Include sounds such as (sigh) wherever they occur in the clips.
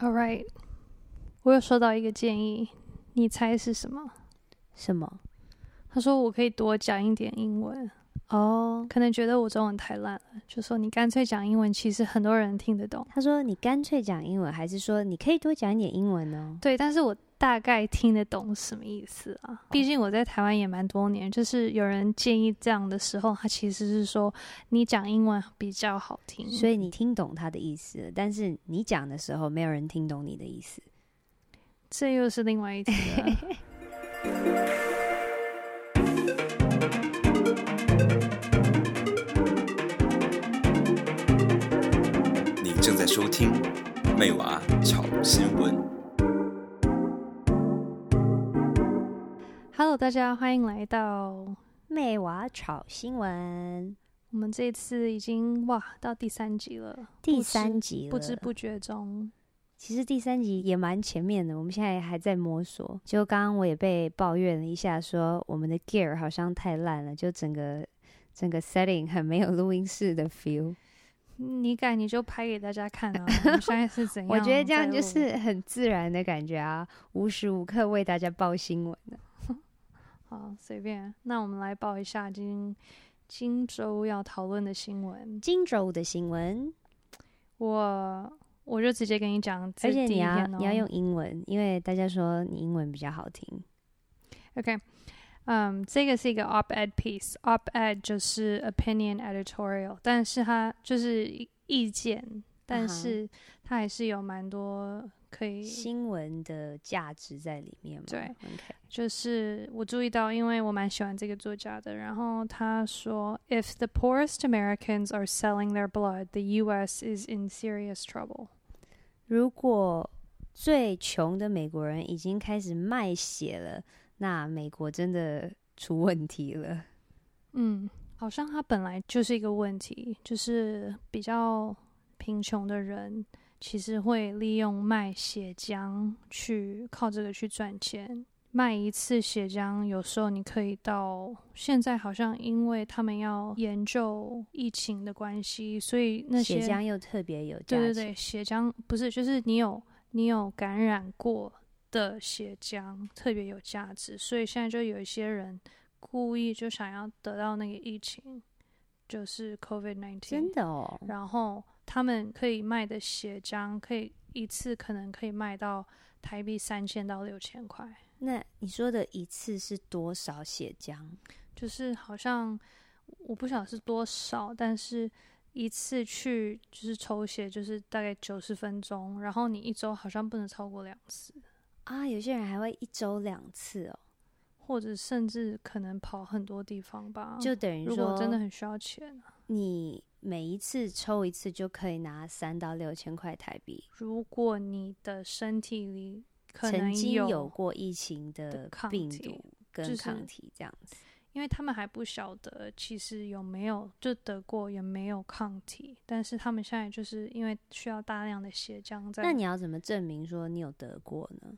All right，我有收到一个建议，你猜是什么？什么？他说我可以多讲一点英文哦，oh, 可能觉得我中文太烂了，就说你干脆讲英文，其实很多人听得懂。他说你干脆讲英文，还是说你可以多讲一点英文呢？对，但是我大概听得懂什么意思啊？毕竟我在台湾也蛮多年，就是有人建议这样的时候，他其实是说你讲英文比较好听，所以你听懂他的意思，但是你讲的时候没有人听懂你的意思，这又是另外一题了。(laughs) 正在收听妹娃炒新闻。Hello，大家欢迎来到妹娃炒新闻。我们这次已经哇到第三集了，第三集不知不觉中，其实第三集也蛮前面的。我们现在还在摸索。就刚刚我也被抱怨了一下，说我们的 gear 好像太烂了，就整个整个 setting 很没有录音室的 feel。你敢你就拍给大家看啊！(laughs) 我现在是怎样？我觉得这样就是很自然的感觉啊，无时无刻为大家报新闻的。好，随便。那我们来报一下今今周要讨论的新闻。今周的新闻，我我就直接跟你讲，而且你要你要用英文，因为大家说你英文比较好听。OK。嗯，这个是一个 op-ed piece，op-ed 就是 opinion editorial，但是它就是意见，但是它还是有蛮多可以新闻的价值在里面嘛。对，OK，就是我注意到，因为我蛮喜欢这个作家的，然后他说，If the poorest Americans are selling their blood，the U.S. is in serious trouble。如果最穷的美国人已经开始卖血了。那美国真的出问题了。嗯，好像他本来就是一个问题，就是比较贫穷的人其实会利用卖血浆去靠这个去赚钱。卖一次血浆，有时候你可以到现在好像因为他们要研究疫情的关系，所以那些血浆又特别有价值。对对对，血浆不是就是你有你有感染过。的血浆特别有价值，所以现在就有一些人故意就想要得到那个疫情，就是 COVID-19。真的哦。然后他们可以卖的血浆，可以一次可能可以卖到台币三千到六千块。那你说的一次是多少血浆？就是好像我不晓得是多少，但是一次去就是抽血，就是大概九十分钟，然后你一周好像不能超过两次。啊，有些人还会一周两次哦，或者甚至可能跑很多地方吧。就等于说，如果真的很需要钱，你每一次抽一次就可以拿三到六千块台币。如果你的身体里曾经有过疫情的病毒跟抗体这样子，就是，因为他们还不晓得其实有没有就得过有没有抗体，但是他们现在就是因为需要大量的血浆在。那你要怎么证明说你有得过呢？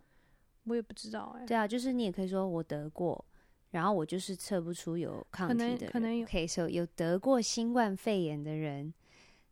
我也不知道哎、欸。对啊，就是你也可以说我得过，然后我就是测不出有抗体的人。可能，可能有。可以说有得过新冠肺炎的人，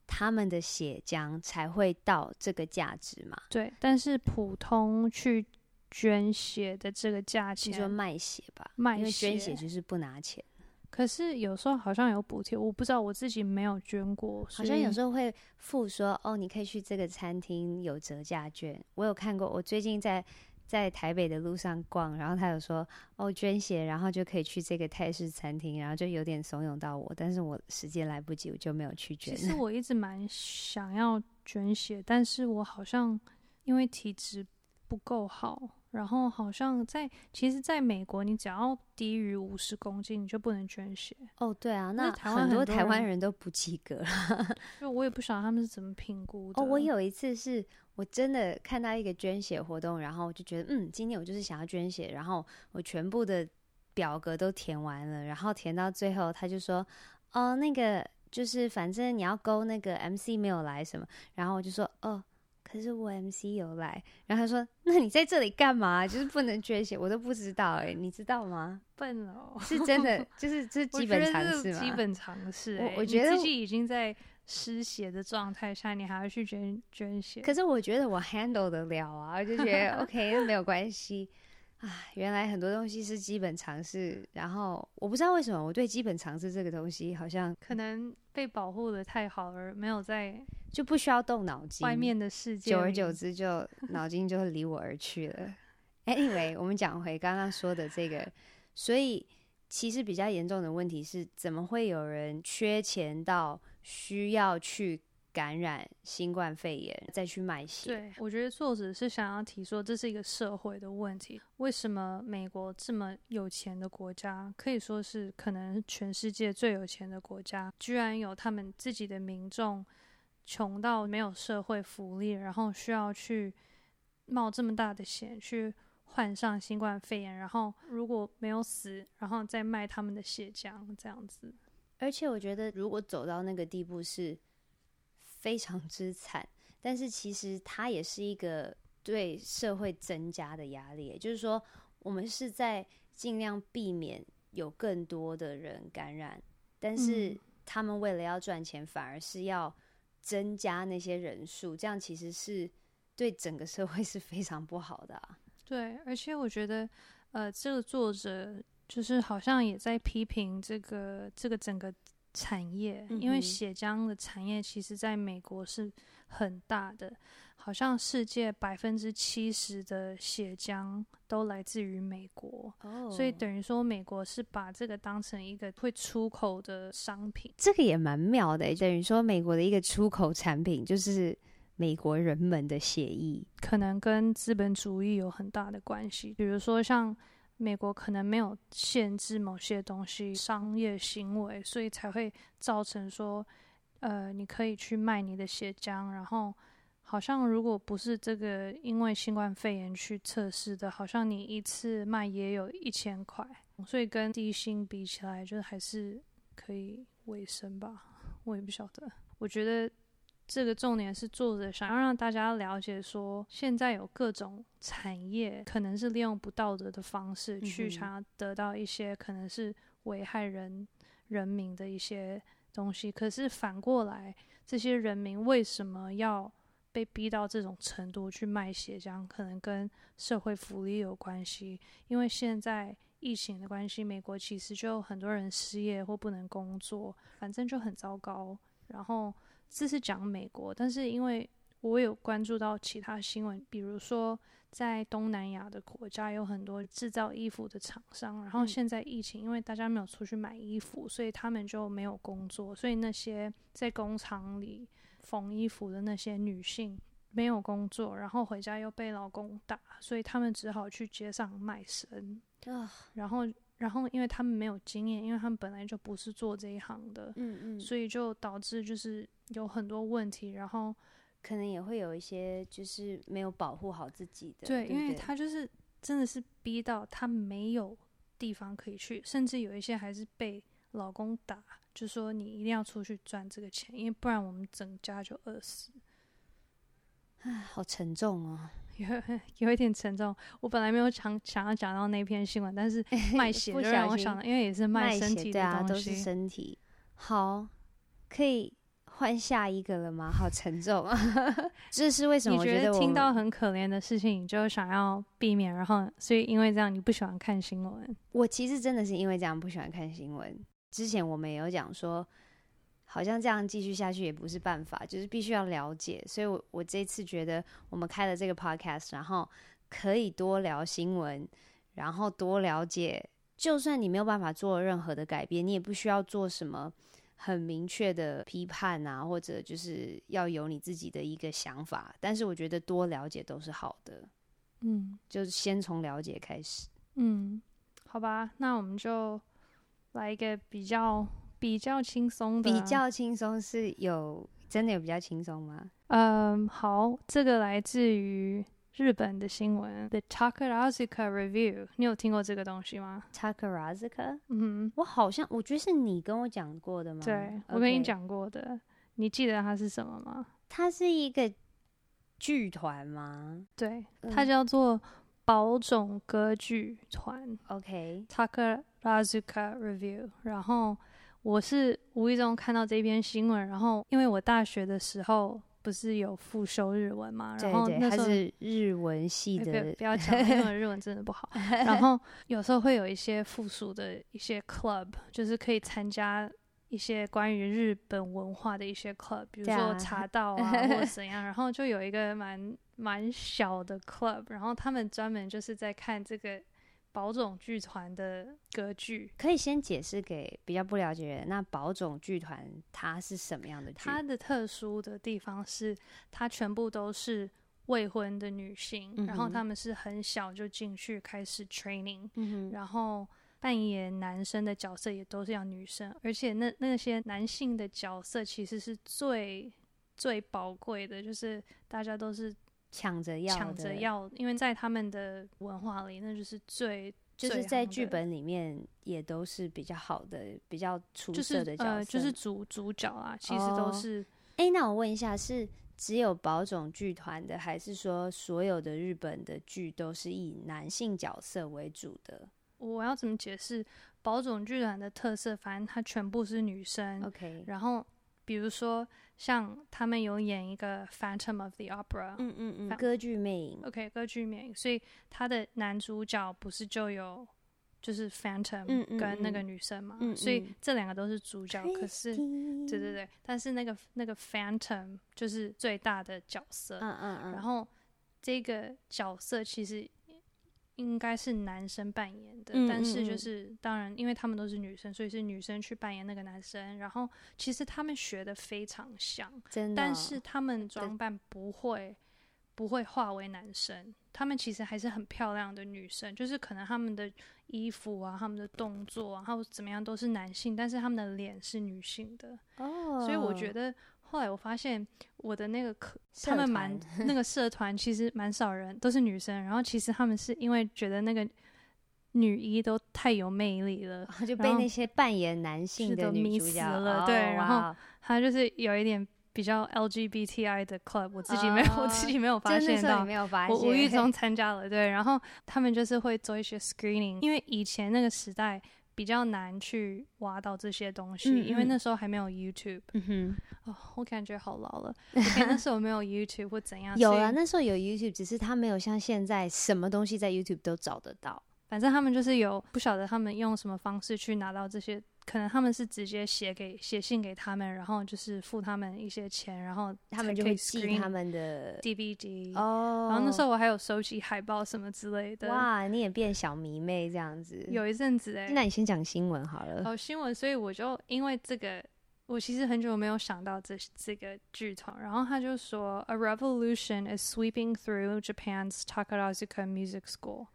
他们的血浆才会到这个价值嘛？对，但是普通去捐血的这个价钱，你说卖血吧，卖血，因为捐血就是不拿钱。可是有时候好像有补贴，我不知道，我自己没有捐过。好像有时候会附说哦，你可以去这个餐厅有折价券。我有看过，我最近在。在台北的路上逛，然后他有说哦捐血，然后就可以去这个泰式餐厅，然后就有点怂恿到我，但是我时间来不及，我就没有去捐。其实我一直蛮想要捐血，但是我好像因为体质不够好。然后好像在，其实在美国，你只要低于五十公斤，你就不能捐血。哦，对啊，那台湾很多台湾人都不及格。(laughs) 就我也不晓得他们是怎么评估的。哦，我有一次是我真的看到一个捐血活动，然后我就觉得，嗯，今天我就是想要捐血，然后我全部的表格都填完了，然后填到最后，他就说，哦，那个就是反正你要勾那个 MC 没有来什么，然后我就说，哦。可是我 MC 有来，然后他说：“那你在这里干嘛？就是不能捐血，我都不知道哎、欸，你知道吗？”笨哦，是真的，就是这是 (laughs) 基本常识嘛？基本常识、欸，我我觉得自己已经在失血的状态下，你还要去捐捐血？可是我觉得我 handle 得了啊，我就觉得 OK，那没有关系。啊，原来很多东西是基本常识，然后我不知道为什么我对基本常识这个东西好像可能被保护的太好而没有在就不需要动脑筋，外面的世界，久而久之就脑筋就会离我而去了。Anyway，我们讲回刚刚说的这个，所以其实比较严重的问题是，怎么会有人缺钱到需要去？感染新冠肺炎再去卖血，对，我觉得作者是想要提说，这是一个社会的问题。为什么美国这么有钱的国家，可以说是可能全世界最有钱的国家，居然有他们自己的民众穷到没有社会福利，然后需要去冒这么大的险去患上新冠肺炎，然后如果没有死，然后再卖他们的血浆这样子。而且我觉得，如果走到那个地步是。非常之惨，但是其实它也是一个对社会增加的压力。就是说，我们是在尽量避免有更多的人感染，但是他们为了要赚钱，反而是要增加那些人数，这样其实是对整个社会是非常不好的啊。对，而且我觉得，呃，这个作者就是好像也在批评这个这个整个。产业，因为血浆的产业其实在美国是很大的，好像世界百分之七十的血浆都来自于美国，oh. 所以等于说美国是把这个当成一个会出口的商品，这个也蛮妙的。等于说美国的一个出口产品就是美国人们的血液，可能跟资本主义有很大的关系，比如说像。美国可能没有限制某些东西商业行为，所以才会造成说，呃，你可以去卖你的血浆，然后好像如果不是这个因为新冠肺炎去测试的，好像你一次卖也有一千块，所以跟低薪比起来，就还是可以维生吧。我也不晓得，我觉得。这个重点是作者想要让大家了解说，现在有各种产业可能是利用不道德的方式去想要得到一些可能是危害人人民的一些东西。可是反过来，这些人民为什么要被逼到这种程度去卖血浆？可能跟社会福利有关系。因为现在疫情的关系，美国其实就很多人失业或不能工作，反正就很糟糕。然后。这是讲美国，但是因为我有关注到其他新闻，比如说在东南亚的国家有很多制造衣服的厂商，然后现在疫情，因为大家没有出去买衣服，所以他们就没有工作，所以那些在工厂里缝衣服的那些女性没有工作，然后回家又被老公打，所以他们只好去街上卖身，然后。然后，因为他们没有经验，因为他们本来就不是做这一行的，嗯嗯，所以就导致就是有很多问题，然后可能也会有一些就是没有保护好自己的。对，对对，因为他就是真的是逼到他没有地方可以去，甚至有一些还是被老公打，就说你一定要出去赚这个钱，因为不然我们整家就饿死。唉，好沉重哦。有 (laughs) 有一点沉重，我本来没有想想要讲到那篇新闻，但是卖血 (laughs) 就让我想到，因为也是卖身体的东西，啊，都是身体。好，可以换下一个了吗？好沉重啊！(laughs) 这是为什么？你觉得听到很可怜的事情，你就想要避免，然后所以因为这样，你不喜欢看新闻。我其实真的是因为这样不喜欢看新闻。之前我们也有讲说。好像这样继续下去也不是办法，就是必须要了解。所以我，我我这次觉得我们开了这个 podcast，然后可以多聊新闻，然后多了解。就算你没有办法做任何的改变，你也不需要做什么很明确的批判啊，或者就是要有你自己的一个想法。但是，我觉得多了解都是好的。嗯，就是先从了解开始。嗯，好吧，那我们就来一个比较。比较轻松的、啊，比较轻松是有真的有比较轻松吗？嗯，好，这个来自于日本的新闻，The Takarazuka Review，你有听过这个东西吗？Takarazuka，嗯，我好像我觉得是你跟我讲过的吗？对我跟你讲过的，你记得它是什么吗？它是一个剧团吗？对，它叫做宝冢歌剧团。OK，Takarazuka Review，然后。我是无意中看到这篇新闻，然后因为我大学的时候不是有复修日文嘛，然后那时候是日文系的，欸、不要讲，因为日文真的不好。然 (laughs) 后有时候会有一些附属的一些 club，就是可以参加一些关于日本文化的一些 club，比如说茶 (laughs) 道啊或者怎样。然后就有一个蛮蛮小的 club，然后他们专门就是在看这个。宝冢剧团的歌剧，可以先解释给比较不了解人。那宝冢剧团它是什么样的剧？它的特殊的地方是，它全部都是未婚的女性，嗯、然后他们是很小就进去开始 training，、嗯、然后扮演男生的角色也都是要女生，而且那那些男性的角色其实是最最宝贵的，就是大家都是。抢着要，抢着要，因为在他们的文化里，那就是最就是在剧本里面也都是比较好的、比较出色的角色，就是、呃、就是主主角啊，其实都是。哎、哦欸，那我问一下，是只有宝冢剧团的，还是说所有的日本的剧都是以男性角色为主的？我要怎么解释宝冢剧团的特色？反正它全部是女生。OK，然后。比如说，像他们有演一个《Phantom of the Opera》，嗯嗯嗯，歌剧魅影。OK，歌剧魅影。所以他的男主角不是就有就是 Phantom 跟那个女生嘛？嗯嗯嗯，所以这两个都是主角。可是，对对对，但是那个那个 Phantom 就是最大的角色。嗯嗯嗯。然后这个角色其实。应该是男生扮演的，嗯嗯嗯，但是就是当然，因为他们都是女生，所以是女生去扮演那个男生。然后其实他们学的非常像，真的，但是他们装扮不会不会化为男生，他们其实还是很漂亮的女生，就是可能他们的衣服啊、他们的动作啊，然后怎么样都是男性，但是他们的脸是女性的。哦，所以我觉得。后来我发现我的那个课，他们蛮那个社团其实蛮少人，都是女生。然后其实他们是因为觉得那个女一都太有魅力了，就被那些扮演男性的女主角了。对，然后他就是有一点比较 LGBTI 的 club，我自己没有，我自己没有发现到，我无意中 (laughs) 参加了。对，然后他们就是会做一些 screening，因为以前那个时代。比较难去挖到这些东西，嗯嗯，因为那时候还没有 YouTube。嗯哼，哦，我感觉好老了。OK，那时候没有 YouTube 或怎样？(laughs) 有啊，那时候有 YouTube，只是他没有像现在什么东西在 YouTube 都找得到。反正他们就是有，不晓得他们用什么方式去拿到这些。可能他们是直接写给写信给他们，然后就是付他们一些钱，然后他们就可以寄他们的 DVD 哦。然后那时候我还有收集海报什么之类的。哇，你也变小迷妹这样子。有一阵子哎、欸，那你先讲新闻好了。哦，新闻，所以我就因为这个，我其实很久没有想到这这个剧团，然后他就说，A revolution is sweeping through Japan's Takarazuka Music School。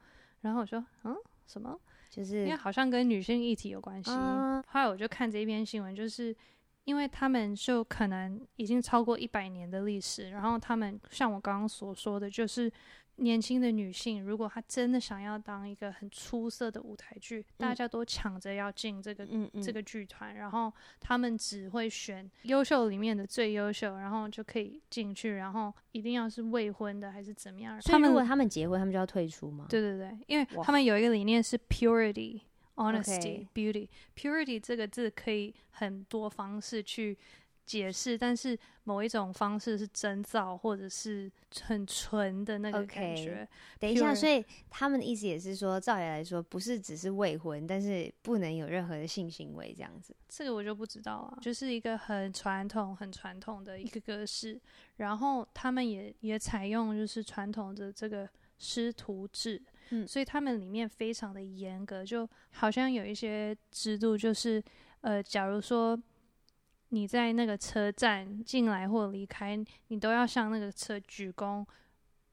然后我说，嗯，什么？就是因为好像跟女性议题有关系，嗯，后来我就看这一篇新闻，就是因为他们就可能已经超过一百年的历史，然后他们像我刚刚所说的，就是。年轻的女性，如果她真的想要当一个很出色的舞台剧，嗯，大家都抢着要进这个嗯嗯这个剧团，然后他们只会选优秀里面的最优秀，然后就可以进去，然后一定要是未婚的还是怎么样？所以如果他们结婚，他们就要退出吗？对对对，因为他们有一个理念是 purity、honesty、beauty。purity 这个字可以很多方式去。解释，但是某一种方式是真造，或者是很纯的那个感觉。Okay. 等一下，所以他们的意思也是说，照理来说，不是只是未婚，但是不能有任何的性行为这样子。这个我就不知道啊，就是一个很传统、很传统的一个格式。然后他们也也采用就是传统的这个师徒制，嗯，所以他们里面非常的严格，就好像有一些制度，就是呃，假如说。你在那个车站进来或离开，你都要向那个车鞠躬，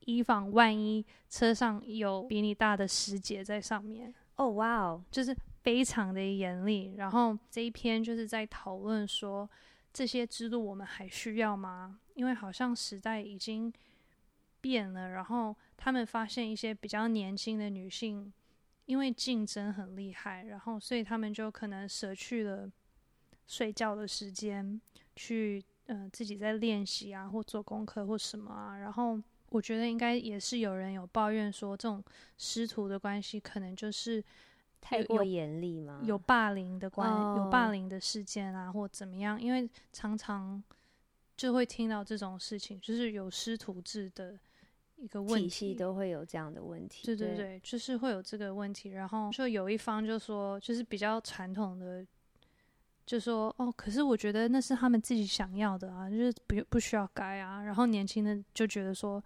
以防万一车上有比你大的师姐在上面。哦，哇哦，就是非常的严厉。然后这一篇就是在讨论说，这些制度我们还需要吗？因为好像时代已经变了。然后他们发现一些比较年轻的女性，因为竞争很厉害，然后所以他们就可能舍去了。睡觉的时间，去嗯、呃、自己在练习啊，或做功课或什么啊。然后我觉得应该也是有人有抱怨说，这种师徒的关系可能就是太过严厉嘛？有霸凌的关有霸凌的事件啊，或怎么样？因为常常就会听到这种事情，就是有师徒制的一个问题，体系都会有这样的问题。对对对，对就是会有这个问题。然后就有一方就说，就是比较传统的，就说哦，可是我觉得那是他们自己想要的啊，就是不不需要改啊。然后年轻的就觉得说。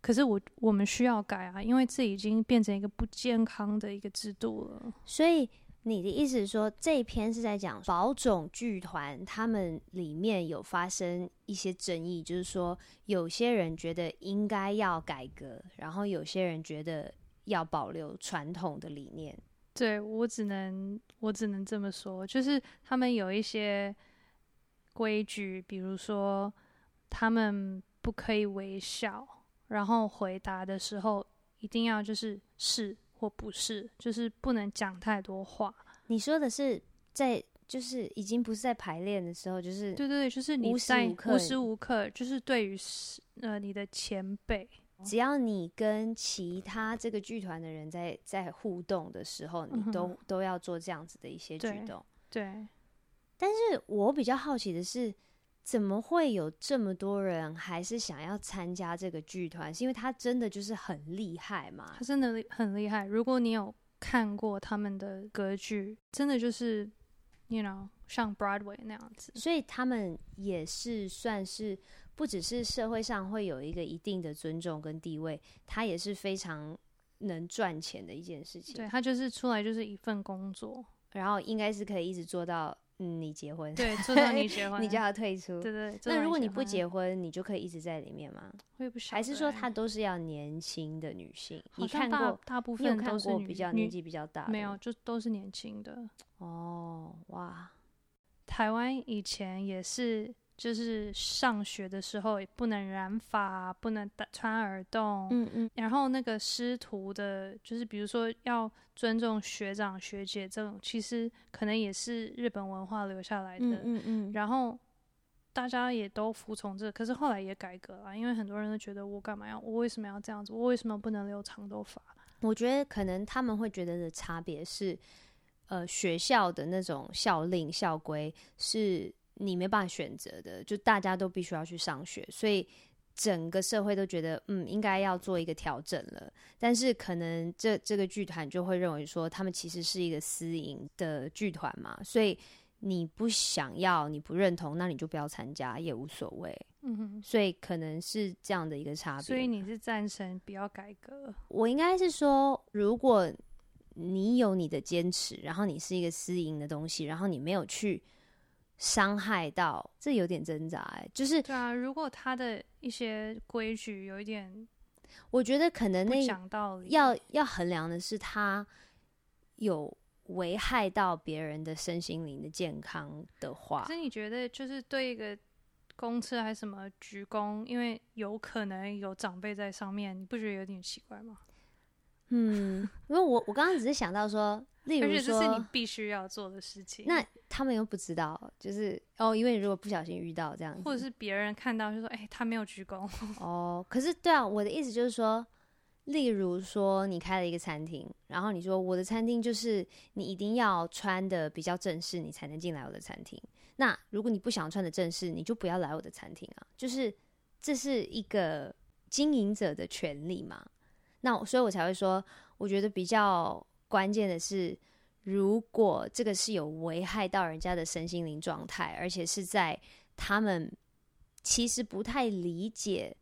可是我我们需要改啊，因为这已经变成一个不健康的一个制度了。所以你的意思是说，这一篇是在讲宝冢剧团他们里面有发生一些争议，就是说有些人觉得应该要改革，然后有些人觉得要保留传统的理念。对，我只能我只能这么说，就是他们有一些规矩，比如说他们不可以微笑。然后回答的时候一定要就是是或不是，就是不能讲太多话。你说的是在就是已经不是在排练的时候，就是对对对，就是你在无时无刻就是对于呃你的前辈，只要你跟其他这个剧团的人在在互动的时候，你都、嗯、都要做这样子的一些举动。对，对，但是我比较好奇的是。怎么会有这么多人还是想要参加这个剧团？是因为他真的就是很厉害嘛？他真的很厉害。如果你有看过他们的歌剧，真的就是，you know，像 Broadway 那样子。所以他们也是算是不只是社会上会有一个一定的尊重跟地位，他也是非常能赚钱的一件事情。对，他就是出来就是一份工作，然后应该是可以一直做到。嗯，你结婚，对，做到你结 (laughs) 婚，你就要退出，对对。那如果你不结婚，你就可以一直在里面吗？我也不晓得。还是说她都是要年轻的女性？你看过大部分都是比较年纪比较大，没有，就都是年轻的。哦，哇，台湾以前也是。就是上学的时候也不能染发，不能穿耳洞，嗯嗯，然后那个师徒的，就是比如说要尊重学长学姐这种，其实可能也是日本文化留下来的，嗯嗯，嗯，然后大家也都服从这个，可是后来也改革了，因为很多人都觉得我干嘛要，我为什么要这样子，我为什么不能留长头发？我觉得可能他们会觉得的差别是，呃，学校的那种校令校规是。你没办法选择的，就大家都必须要去上学，所以整个社会都觉得，嗯，应该要做一个调整了。但是可能这这个剧团就会认为说，他们其实是一个私营的剧团嘛，所以你不想要，你不认同，那你就不要参加也无所谓。嗯哼，所以可能是这样的一个差别。所以你是赞成不要改革？我应该是说，如果你有你的坚持，然后你是一个私营的东西，然后你没有去。伤害到，这有点挣扎哎，就是对啊。如果他的一些规矩有一点，我觉得可能那讲道理要要衡量的是他有危害到别人的身心灵的健康的话。可是你觉得，就是对一个公车还是什么鞠躬，因为有可能有长辈在上面，你不觉得有点奇怪吗？嗯，因为我我刚刚只是想到说。例如说，而且这是你必须要做的事情。那他们又不知道，就是哦，因为如果不小心遇到这样子，或者是别人看到就说：“哎、欸，他没有鞠躬。(laughs) ”哦，可是对啊，我的意思就是说，例如说你开了一个餐厅，然后你说我的餐厅就是你一定要穿的比较正式，你才能进来我的餐厅。那如果你不想穿的正式，你就不要来我的餐厅啊。就是这是一个经营者的权利嘛。那所以我才会说，我觉得比较。关键的是，如果这个是有危害到人家的身心灵状态，而且是在他们其实不太理解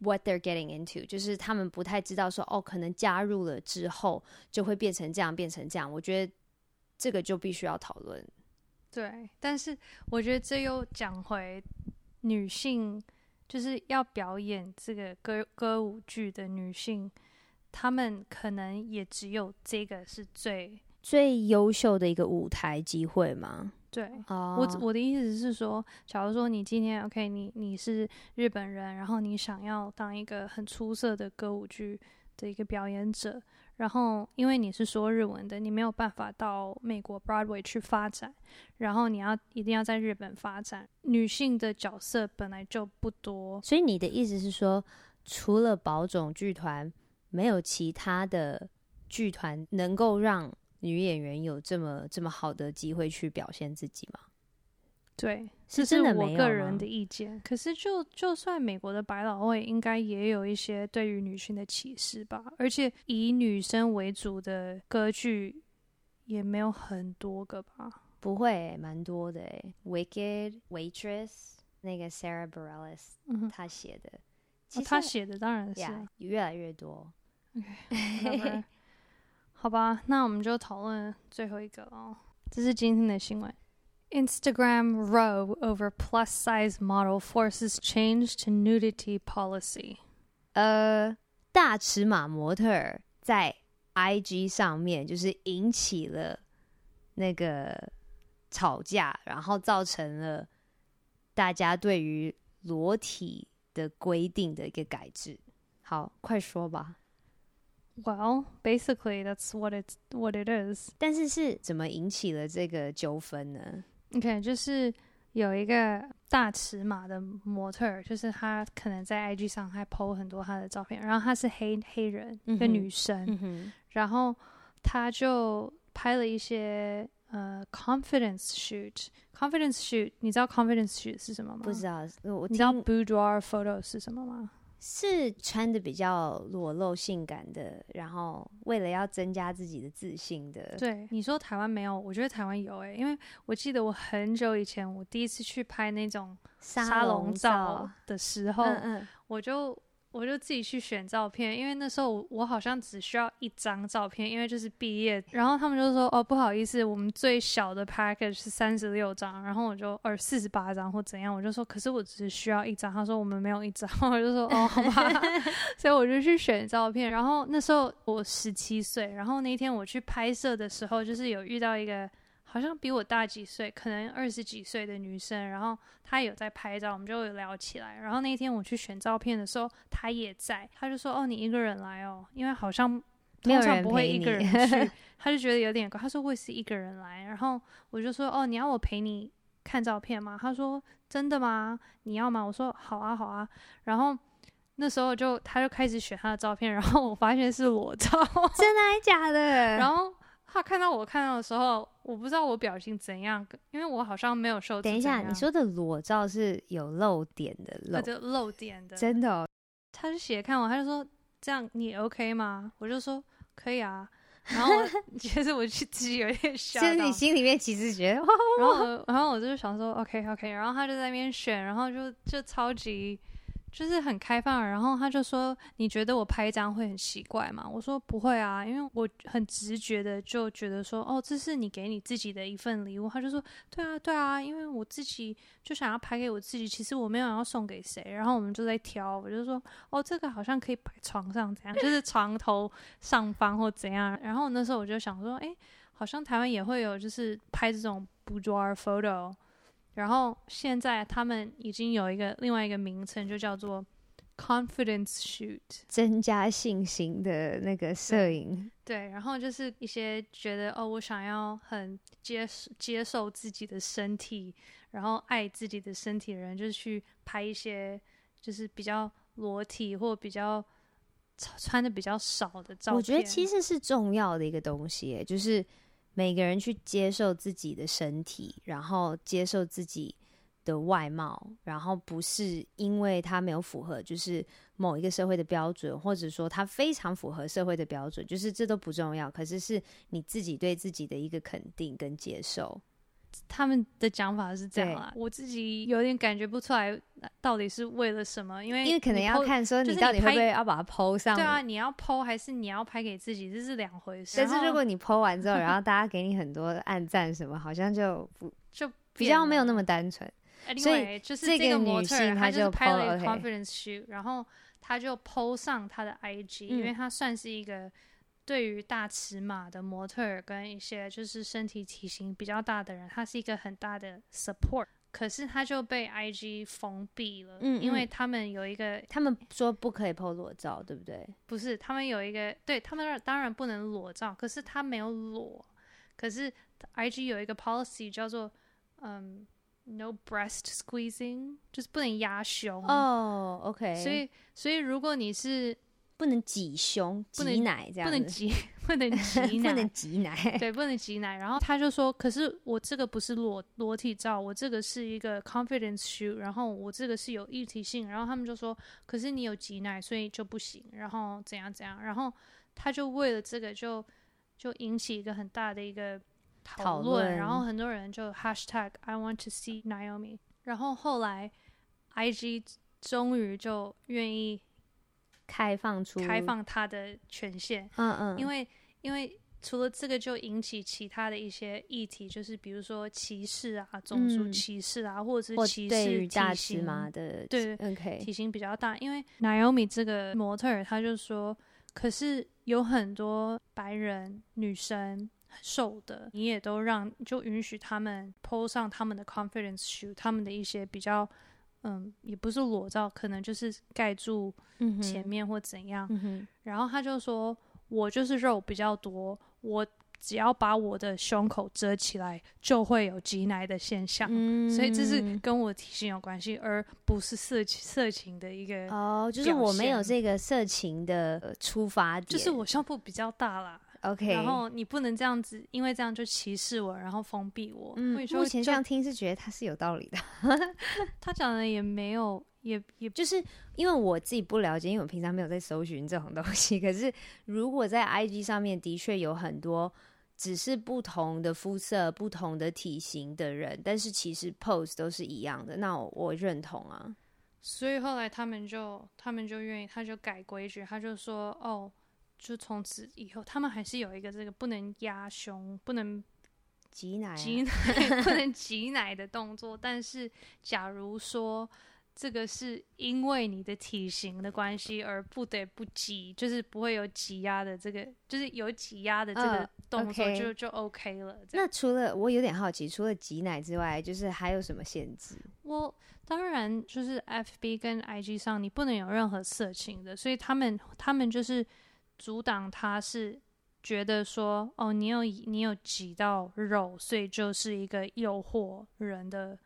what they're getting into，就是他们不太知道说哦，可能加入了之后就会变成这样，变成这样。我觉得这个就必须要讨论。对，但是我觉得这又讲回女性，就是要表演这个歌歌舞剧的女性。他们可能也只有这个是最最优秀的一个舞台机会吗？对，oh. 我我的意思是说，假如说你今天 OK，你你是日本人，然后你想要当一个很出色的歌舞剧的一个表演者，然后因为你是说日文的，你没有办法到美国 Broadway 去发展，然后你要一定要在日本发展，女性的角色本来就不多，所以你的意思是说，除了宝冢剧团。没有其他的剧团能够让女演员有这么这么好的机会去表现自己吗？对，是真的？我个人的意见。可是就就算美国的百老汇，应该也有一些对于女性的歧视吧？而且以女生为主的歌剧也没有很多个吧？不会、欸，蛮多的诶、欸。Wicked Waitress 那个 Sarah Bareilles，她写的，她写的当然是、yeah, 越来越多。Okay, 好吧，那我们就讨论最后一个哦。这是今天的新闻：Instagram row over plus size model forces change to nudity policy。呃，大尺码模特儿在 IG 上面就是引起了那个。吵架，然后造成了大家对于裸体的规定的一个改制。好，快说吧。Well, basically, that's what it's what it is. 但是是怎么引起了这个纠纷呢？OK，就是有一个大尺码的模特，就是她可能在 IG 上还 po 很多她的照片，然后她是黑黑人，一个女生，然后她就拍了一些。呃、uh,，confidence shoot，confidence shoot，你知道 confidence shoot 是什么吗？不知道，我你知道 boudoir photo 是什么吗？是穿的比较裸露、性感的，然后为了要增加自己的自信的。对，你说台湾没有，我觉得台湾有诶、欸，因为我记得我很久以前，我第一次去拍那种沙龙照的时候，嗯嗯我就。我就自己去选照片，因为那时候我，我好像只需要一张照片，因为就是毕业。然后他们就说：“哦，不好意思，我们最小的 package 是三十六张。”然后我就呃四十八张或怎样，我就说：“可是我只需要一张。”他说：“我们没有一张。(laughs) ”我就说：“哦，好吧。(laughs) ”所以我就去选照片。然后那时候我十七岁，然后那天我去拍摄的时候，就是有遇到一个。好像比我大几岁，可能二十几岁的女生，然后她有在拍照，我们就有聊起来。然后那天我去选照片的时候，她也在，她就说：“哦，你一个人来哦，因为好像通常不会一个人 (laughs) 去。”她就觉得有点怪，她说：“我也是一个人来。”然后我就说：“哦，你要我陪你看照片吗？”她说：“真的吗？你要吗？”我说：“好啊，好啊。”然后那时候就她就开始选她的照片，然后我发现是裸照，(laughs) 真的还假的？然后。他看到我看到的时候，我不知道我表情怎样，因为我好像没有受。等一下，你说的裸照是有露点的露，就露点的，真的哦。他就斜看我，他就说：“这样你 OK 吗？”我就说：“可以啊。”然后我 (laughs) 其实我自己有点笑，其实你心里面其实觉得，然后 (laughs) 然后我就想说：“OK OK。”然后他就在那边选，然后就就超级。就是很开放，然后他就说：“你觉得我拍一张会很奇怪吗？”我说：“不会啊，因为我很直觉的就觉得说，哦，这是你给你自己的一份礼物。”他就说：“对啊，对啊，因为我自己就想要拍给我自己，其实我没有要送给谁。”然后我们就在挑，我就说：“哦，这个好像可以摆床上，怎样？就是床头上方或怎样。”然后那时候我就想说：“诶，好像台湾也会有，就是拍这种 boudoir photo。”然后现在他们已经有一个另外一个名称，就叫做 confidence shoot，增加信心的那个摄影。对，对，然后就是一些觉得哦，我想要很接接受自己的身体，然后爱自己的身体的人，就是去拍一些就是比较裸体或比较穿的比较少的照片。我觉得其实是重要的一个东西，就是。每个人去接受自己的身体，然后接受自己的外貌，然后不是因为他没有符合就是某一个社会的标准，或者说他非常符合社会的标准，就是这都不重要。可是是你自己对自己的一个肯定跟接受。他们的讲法是这样啊，我自己有点感觉不出来到底是为了什么，因为因为可能要看说你到底会不会要把它 po 上，对啊，你要 po 还是你要拍给自己，这是两回事。但是如果你 po 完之后，然后 (laughs) 大家给你很多暗赞什么，好像就不就比较没有那么单纯。所以就是这个模特她就拍了一个 confidence shoot，然后她就 po 上她的 IG，因为她算是一个。对于大尺码的模特儿跟一些就是身体体型比较大的人，他是一个很大的 support。可是他就被 IG 封闭了，嗯，因为他们有一个，他们说不可以 po 裸照，对不对？不是，他们有一个，对他们当然不能裸照，可是他没有裸。可是 IG 有一个 policy 叫做嗯，no breast squeezing，就是不能压胸。哦，OK。所以，所以如果你是不能挤胸、挤奶这样，不能挤，(laughs) 不能挤奶，(laughs) 不能挤奶，(laughs) 对，不能挤奶。然后他就说：“可是我这个不是裸裸体照，我这个是一个 confidence shoot，然后我这个是有议题性。”然后他们就说：“可是你有挤奶，所以就不行。”然后怎样怎样？然后他就为了这个就就引起一个很大的一个讨论，然后很多人就 hashtag I want to see Naomi。然后后来 IG 终于就愿意。开放出开放他的权限，嗯嗯，因为因为除了这个，就引起其他的一些议题，就是比如说歧视啊，种族歧视啊，嗯、或者是歧视体型嘛的，对，OK，体型比较大。因为 Naomi 这个模特儿，他就说，可是有很多白人女生瘦的，你也都让就允许他们 po 上他们的 confidence shoot，他们的一些比较。嗯，也不是裸照，可能就是盖住前面或怎样。嗯、然后他就说：“我就是肉比较多，我只要把我的胸口遮起来，就会有挤奶的现象。嗯”所以这是跟我体型有关系，而不是色情色情的一个哦，就是我没有这个色情的出发点，就是我胸部比较大啦。OK，然后你不能这样子，因为这样就歧视我，然后封闭我。嗯，目前这样听是觉得他是有道理的。(laughs) 他讲的也没有，也也就是因为我自己不了解，因为我平常没有在搜寻这种东西。可是如果在 IG 上面的确有很多只是不同的肤色、不同的体型的人，但是其实 pose 都是一样的，那我，我认同啊。所以后来他们就他们就愿意，他就改规矩，他就说哦。就从此以后，他们还是有一个这个不能压胸、不能挤奶、挤奶、(laughs) 不能挤奶的动作。但是，假如说这个是因为你的体型的关系而不得不挤，就是不会有挤压的这个，就是有挤压的这个动作就，就、uh, okay. 就 OK 了。那除了我有点好奇，除了挤奶之外，就是还有什么限制？我当然就是 FB 跟 IG 上你不能有任何色情的，所以他们他们就是。阻挡他是觉得说，哦，你有你有挤到肉，所以就是一个诱惑人的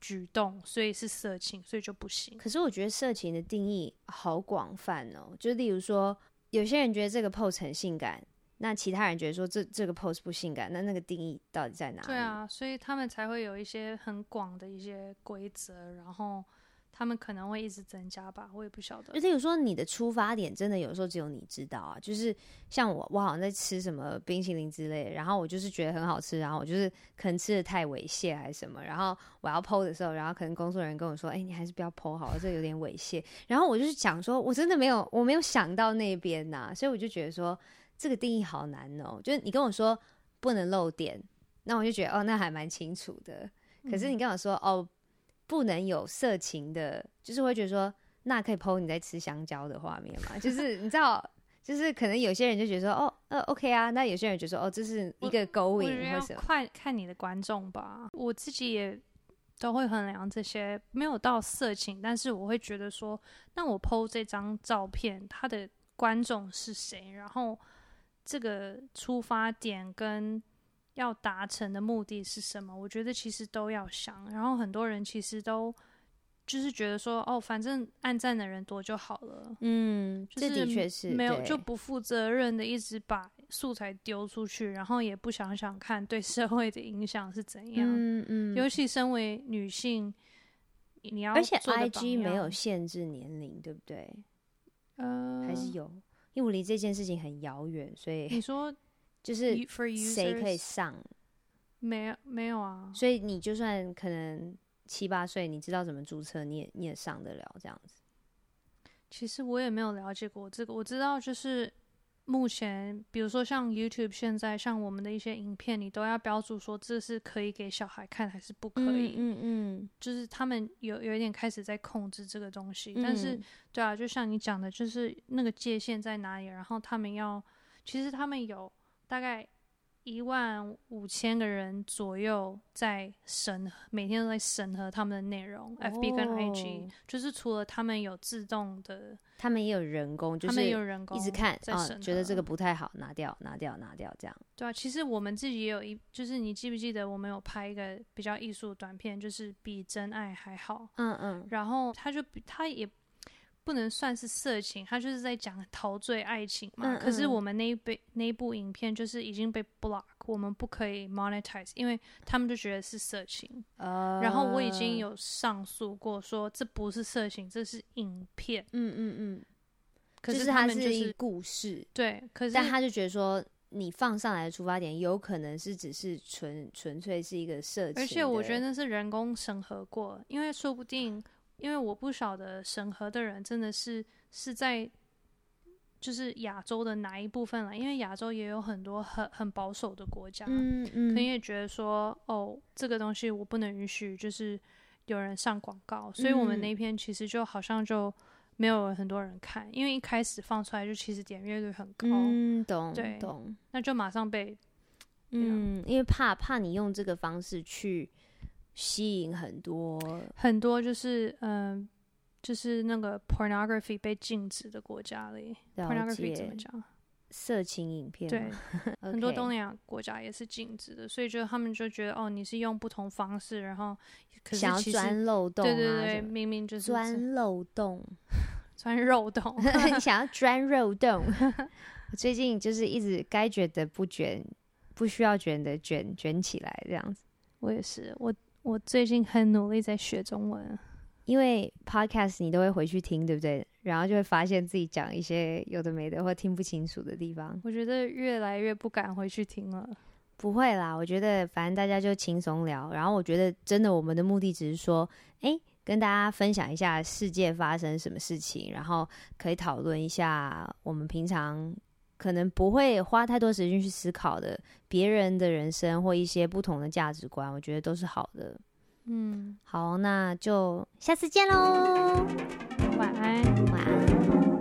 举动，所以是色情，所以就不行。可是我觉得色情的定义好广泛哦，就例如说，有些人觉得这个 pose 很性感，那其他人觉得说这这个 pose 不性感，那那个定义到底在哪里？对啊，所以他们才会有一些很广的一些规则，然后。他们可能会一直增加吧，我也不晓得。而且有时候你的出发点真的有时候只有你知道啊，就是像我，我好像在吃什么冰淇淋之类的，然后我就是觉得很好吃，然后我就是可能吃的太猥亵还是什么，然后我要 po 的时候，然后可能工作人员跟我说：“哎、欸，你还是不要 po 好了，这有点猥亵。”然后我就是讲说，我真的没有，我没有想到那边呐，所以我就觉得说这个定义好难哦。就是你跟我说不能露点，那我就觉得哦，那还蛮清楚的。可是你跟我说、嗯、哦。不能有色情的，就是会觉得说，那可以 po 你在吃香蕉的画面嘛？(laughs) 就是你知道，就是可能有些人就觉得说，哦，呃，OK 啊。那有些人觉得说，哦，这是一个勾引，或者快看你的观众吧。我自己也都会衡量这些，没有到色情，但是我会觉得说，那我 po 这张照片，他的观众是谁？然后这个出发点跟。要达成的目的是什么？我觉得其实都要想。然后很多人其实都就是觉得说，哦，反正按赞的人多就好了。嗯，就是、这的确是没有就不负责任的一直把素材丢出去，然后也不想想看对社会的影响是怎样。嗯嗯。尤其身为女性，你要而且 IG 没有限制年龄，对不对？呃，还是有，因为我离这件事情很遥远，所以你说。就是谁可以上？没有没有啊，所以你就算可能七八岁，你知道怎么注册，你也你也上得了这样子。其实我也没有了解过这个，我知道就是目前，比如说像 YouTube 现在像我们的一些影片，你都要标注说这是可以给小孩看还是不可以。嗯嗯，嗯，就是他们有有一点开始在控制这个东西，嗯、但是对啊，就像你讲的，就是那个界限在哪里，然后他们要，其实他们有。大概一万五千个人左右在审核，每天都在审核他们的内容。Oh. FB 跟 IG 就是除了他们有自动的，他们也有人工，就是他们有人工一直看啊，觉得这个不太好，拿掉，拿掉，拿掉，这样。对啊，其实我们自己也有一，就是你记不记得我们有拍一个比较艺术短片，就是比真爱还好。嗯嗯，然后他就他也。不能算是色情，他就是在讲陶醉爱情嘛。嗯嗯，可是我们那一部那一部影片就是已经被 block，我们不可以 monetize，因为他们就觉得是色情。呃，然后我已经有上诉过，说这不是色情，这是影片。嗯嗯嗯。可是他们就是故事，对。可是但他就觉得说，你放上来的出发点有可能是只是纯纯粹是一个色情，而且我觉得那是人工审核过，因为说不定，因为我不晓得审核的人真的是是在就是亚洲的哪一部分了，因为亚洲也有很多很很保守的国家，嗯嗯，可能也觉得说，哦，这个东西我不能允许，就是有人上广告，所以我们那篇其实就好像就。没有很多人看，因为一开始放出来就其实点阅率很高，嗯，懂，对，懂，那就马上被，嗯，因为怕怕你用这个方式去吸引很多很多，就是嗯、呃，就是那个 pornography 被禁止的国家里，pornography 怎么讲？色情影片，对，(laughs) 很多东南亚国家也是禁止的，所以就他们就觉得哦，你是用不同方式，然后想要钻漏洞，对对对，明明就是钻漏洞。(laughs) 钻漏洞，你 (laughs) 想要钻漏洞？我最近就是一直该卷的不卷，不需要卷的卷卷起来这样子。我也是，我我最近很努力在学中文，因为 podcast 你都会回去听，对不对？然后就会发现自己讲一些有的没的或听不清楚的地方。我觉得越来越不敢回去听了。不会啦，我觉得反正大家就轻松聊。然后我觉得真的，我们的目的只是说，哎。跟大家分享一下世界发生什么事情，然后可以讨论一下我们平常可能不会花太多时间去思考的别人的人生或一些不同的价值观，我觉得都是好的。嗯，好，那就下次见喽，晚安，晚安。